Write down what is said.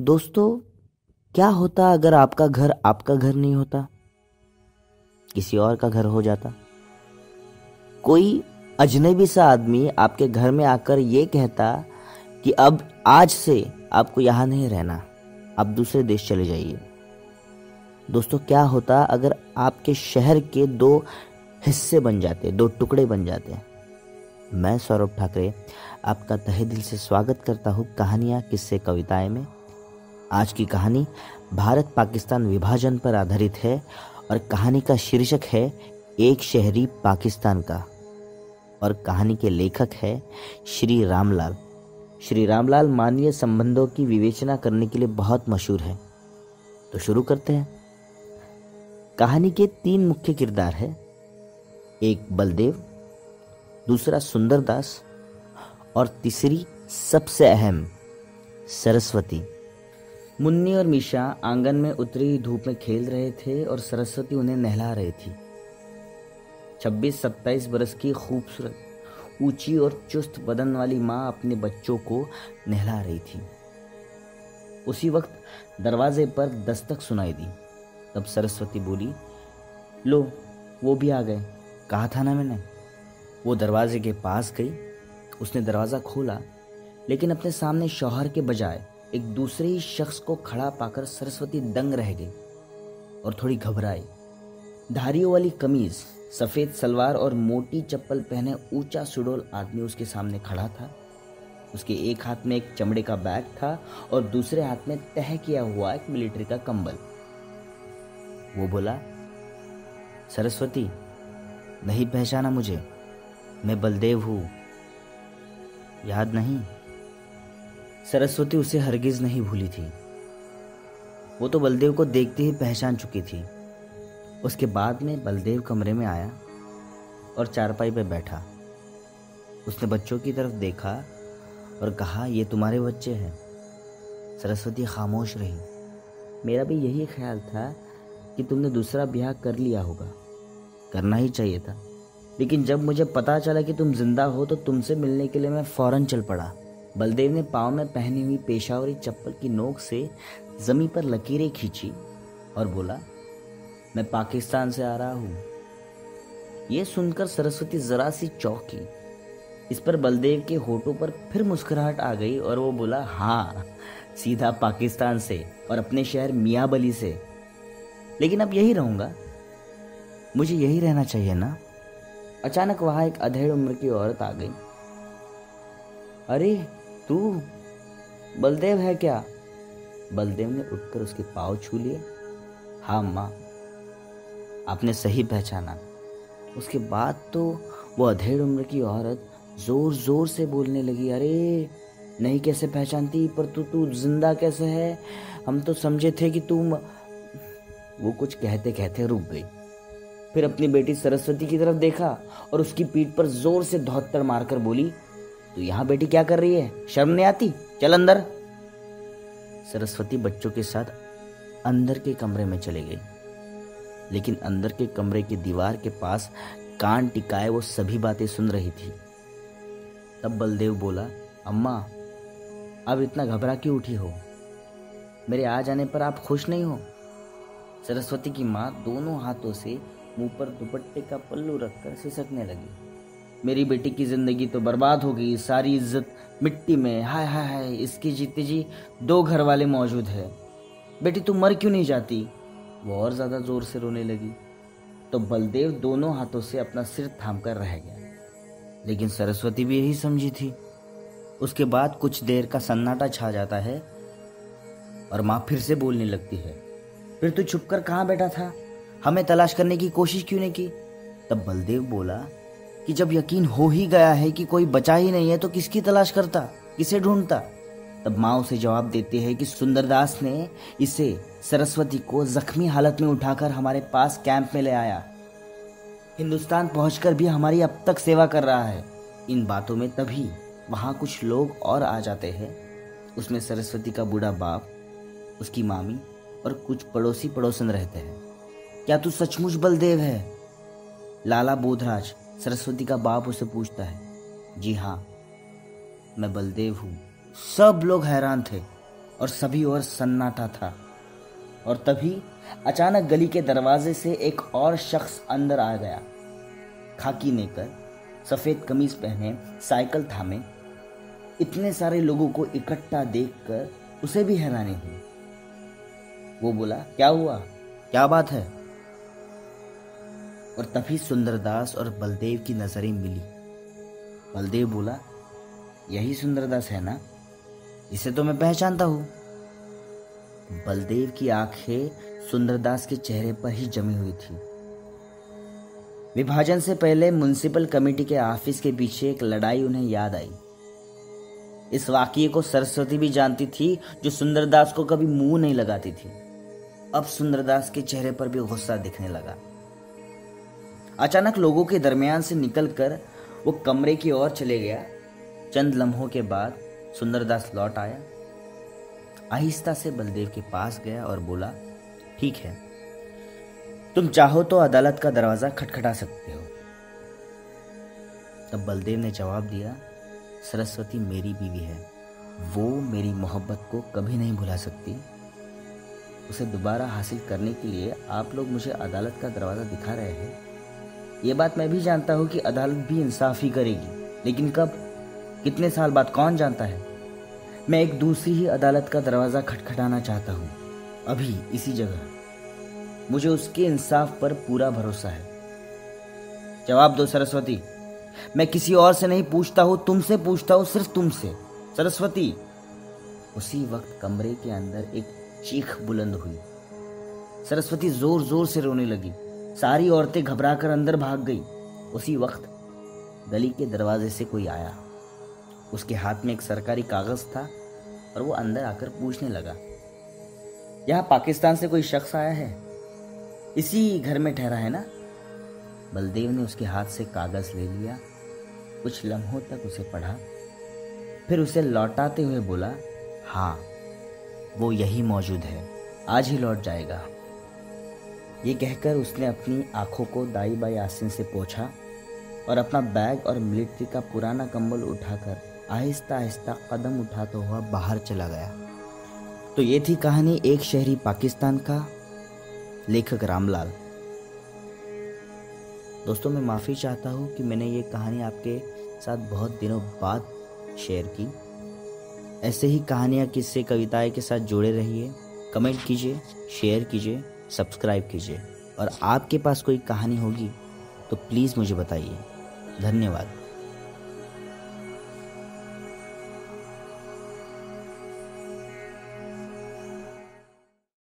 दोस्तों, क्या होता अगर आपका घर आपका घर नहीं होता? किसी और का घर हो जाता? कोई अजनबी सा आदमी आपके घर में आकर ये कहता कि अब आज से आपको यहाँ नहीं रहना आप दूसरे देश चले जाइए। दोस्तों, क्या होता अगर आपके शहर के दो हिस्से बन जाते, दो टुकड़े बन जाते? मैं सौरभ ठाकरे आपका तहे दिल से स्वागत करता हूँ कहानियाँ, किस्से, कविताएँ में। आज की कहानी भारत पाकिस्तान विभाजन पर आधारित है और कहानी का शीर्षक है एक शहरी पाकिस्तान का। और कहानी के लेखक है श्री रामलाल। श्री रामलाल मानवीय संबंधों की विवेचना करने के लिए बहुत मशहूर है। तो शुरू करते हैं। कहानी के तीन मुख्य किरदार है। एक बलदेव, दूसरा सुंदरदास और तीसरी सबसे अहम सरस्वती। मुन्नी और मीशा आँगन में उतरी धूप में खेल रहे थे और सरस्वती उन्हें नहला रही थी। छब्बीस, सत्ताईस बरस की खूबसूरत, ऊँची और चुस्त बदन वाली माँ अपने बच्चों को नहला रही थी। उसी वक्त दरवाजे पर दस्तक सुनाई दी। तब सरस्वती बोली, लो, वो भी आ गए। कहा था ना मैंने? वो दरवाजे के पास गई। उसने दरवाज़ा खोला, लेकिन अपने सामने शौहर के बजाय एक दूसरे ही शख्स को खड़ा पाकर सरस्वती दंग रह गई और थोड़ी घबराई। धारियों वाली कमीज, सफ़ेद सलवार और मोटी चप्पल पहने ऊँचा सुडोल आदमी उसके सामने खड़ा था। उसके एक हाथ में एक चमड़े का बैग था और दूसरे हाथ में तह किया हुआ एक मिलिट्री का कंबल। वो बोला, सरस्वती, नहीं पहचाना मुझे। मैं बलदेव हूँ। याद नहीं? सरस्वती उसे हरगिज नहीं भूली थी। वो तो बलदेव को देखते ही पहचान चुकी थी। उसके बाद में बलदेव कमरे में आया और चारपाई पर बैठा। उसने बच्चों की तरफ़ देखा और कहा, ये तुम्हारे बच्चे हैं। सरस्वती खामोश रही। मेरा भी यही ख्याल था कि तुमने दूसरा ब्याह कर लिया होगा। करना ही चाहिए था। लेकिन जब मुझे पता चला कि तुम ज़िंदा हो तो तुमसे मिलने के लिए मैं फ़ौरन चल पड़ा। बलदेव ने पाँव में पहनी हुई पेशावरी चप्पल की नोक से जमी पर लकीरें खींची और बोला, मैं पाकिस्तान से आ रहा हूँ। यह सुनकर सरस्वती जरा सी चौंकी। इस पर बलदेव के होठों पर फिर मुस्कुराहट आ गई और वो बोला हाँ सीधा पाकिस्तान से और अपने शहर मियाँ बली से। लेकिन अब यही रहूँगा। मुझे यही रहना चाहिए ना? अचानक वहाँ एक अधेड़ उम्र की औरत आ गई। अरे तू? बलदेव है क्या? बलदेव ने उठकर उसके पाव छू लिए। हाँ माँ। आपने सही पहचाना। उसके बाद तो वो अधेड़ उम्र की औरत ज़ोर ज़ोर से बोलने लगी, अरे, नहीं कैसे पहचानती? पर तू तू ज़िंदा कैसे है? हम तो समझे थे कि तुम वो कुछ कहते कहते रुक गई। फिर अपनी बेटी सरस्वती की तरफ़ देखा और उसकी पीठ पर ज़ोर से धोत्तर मारकर बोली तू यहाँ बेटी क्या कर रही है? शर्म नहीं आती? चल अंदर। सरस्वती बच्चों के साथ अंदर के कमरे में चले गई। लेकिन अंदर के कमरे की दीवार के पास कान टिकाए वो सभी बातें सुन रही थी। तब बलदेव बोला, अम्मा, अब इतना घबरा क्यों उठी हो? मेरे आ जाने पर आप खुश नहीं हो? सरस्वती की माँ दोनों हाथों से मुँह पर दुपट्टे का पल्लू रखकर सिसकने लगी। मेरी बेटी की ज़िंदगी तो बर्बाद हो गई, सारी इज़्ज़त मिट्टी में। हाय हाय हाय, इसकी जीते जी दो घर वाले मौजूद है। बेटी, तू मर क्यों नहीं जाती? वो और ज़्यादा ज़ोर से रोने लगी। तो बलदेव दोनों हाथों से अपना सिर थाम कर रह गया। लेकिन सरस्वती भी यही समझी थी। उसके बाद कुछ देर का सन्नाटा छा जाता है और माँ फिर से बोलने लगती है, फिर तू छुप कर कहाँ बैठा था? हमें तलाश करने की कोशिश क्यों नहीं की? तब बलदेव बोला कि जब यकीन हो ही गया है कि कोई बचा ही नहीं है तो किसकी तलाश करता? किसे ढूंढता? तब माँ उसे जवाब देती है कि सुंदरदास ने इसे सरस्वती को जख्मी हालत में उठाकर हमारे पास कैंप में ले आया। हिंदुस्तान पहुंचकर भी हमारी अब तक सेवा कर रहा है। इन बातों में तभी वहाँ कुछ लोग और आ जाते हैं। उसमें सरस्वती का बूढ़ा बाप, उसकी मामी और कुछ पड़ोसी पड़ोसन रहते हैं। क्या तू सचमुच बलदेव है? लाला बोधराज सरस्वती का बाप उसे पूछता है, जी हाँ मैं बलदेव हूँ। सब लोग हैरान थे और सभी ओर सन्नाटा था। और तभी अचानक गली के दरवाजे से एक और शख्स अंदर आ गया। खाकी नेकर, सफ़ेद कमीज पहने, साइकिल थामे। इतने सारे लोगों को इकट्ठा देखकर उसे भी हैरानी हुई। वो बोला, क्या हुआ? क्या बात है? और तभी सुंदरदास और बलदेव की नज़रें मिली। बलदेव बोला, यही सुंदरदास है ना? इसे तो मैं पहचानता हूँ। बलदेव की आँखें सुंदरदास के चेहरे पर ही जमी हुई थी। विभाजन से पहले म्यूनिसिपल कमेटी के ऑफ़िस के पीछे एक लड़ाई उन्हें याद आई। इस वाक्य को सरस्वती भी जानती थी, जो सुंदरदास को कभी मुँह नहीं लगाती थी। अब सुंदरदास के चेहरे पर भी गुस्सा दिखने लगा। अचानक लोगों के दरमियान से निकलकर वो कमरे की ओर चले गया। चंद लम्हों के बाद सुंदरदास लौट आया। आहिस्ता से बलदेव के पास गया और बोला, ठीक है। तुम चाहो तो अदालत का दरवाज़ा खटखटा सकते हो। तब बलदेव ने जवाब दिया, सरस्वती मेरी बीवी है। वो मेरी मोहब्बत को कभी नहीं भुला सकती। उसे दोबारा हासिल करने के लिए आप लोग मुझे अदालत का दरवाज़ा दिखा रहे हैं। ये बात मैं भी जानता हूँ कि अदालत भी इंसाफ ही करेगी। लेकिन कब? कितने साल बाद कौन जानता है? मैं एक दूसरी ही अदालत का दरवाज़ा खटखटाना चाहता हूँ। अभी, इसी जगह। मुझे उसके इंसाफ पर पूरा भरोसा है। जवाब दो सरस्वती। मैं किसी और से नहीं पूछता हूँ, तुमसे पूछता हूँ, सिर्फ़ तुमसे। सरस्वती। उसी वक्त कमरे के अंदर एक चीख बुलंद हुई। सरस्वती ज़ोर ज़ोर से रोने लगी। सारी औरतें घबरा कर अंदर भाग गई। उसी वक्त गली के दरवाजे से कोई आया। उसके हाथ में एक सरकारी कागज़ था और वो अंदर आकर पूछने लगा, यह पाकिस्तान से कोई शख्स आया है? इसी घर में ठहरा है ना? बलदेव ने उसके हाथ से कागज़ ले लिया, कुछ लम्हों तक उसे पढ़ा, फिर उसे लौटाते हुए बोला हाँ वो यही मौजूद है, आज ही लौट जाएगा। ये कहकर उसने अपनी आँखों को दाई बाई आसिन से पोछा और अपना बैग और मिलिट्री का पुराना कंबल उठाकर आहिस्ता आहिस्ता कदम उठाता हुआ बाहर चला गया। तो ये थी कहानी एक शहरी पाकिस्तान का लेखक रामलाल। दोस्तों, मैं माफ़ी चाहता हूँ कि मैंने ये कहानी आपके साथ बहुत दिनों बाद शेयर की। ऐसे ही कहानियाँ, किस्से, कविताएँ के साथ जुड़े रहिए। कमेंट कीजिए, शेयर कीजिए। सब्सक्राइब कीजिए। और आपके पास कोई कहानी होगी तो प्लीज़ मुझे बताइए। धन्यवाद।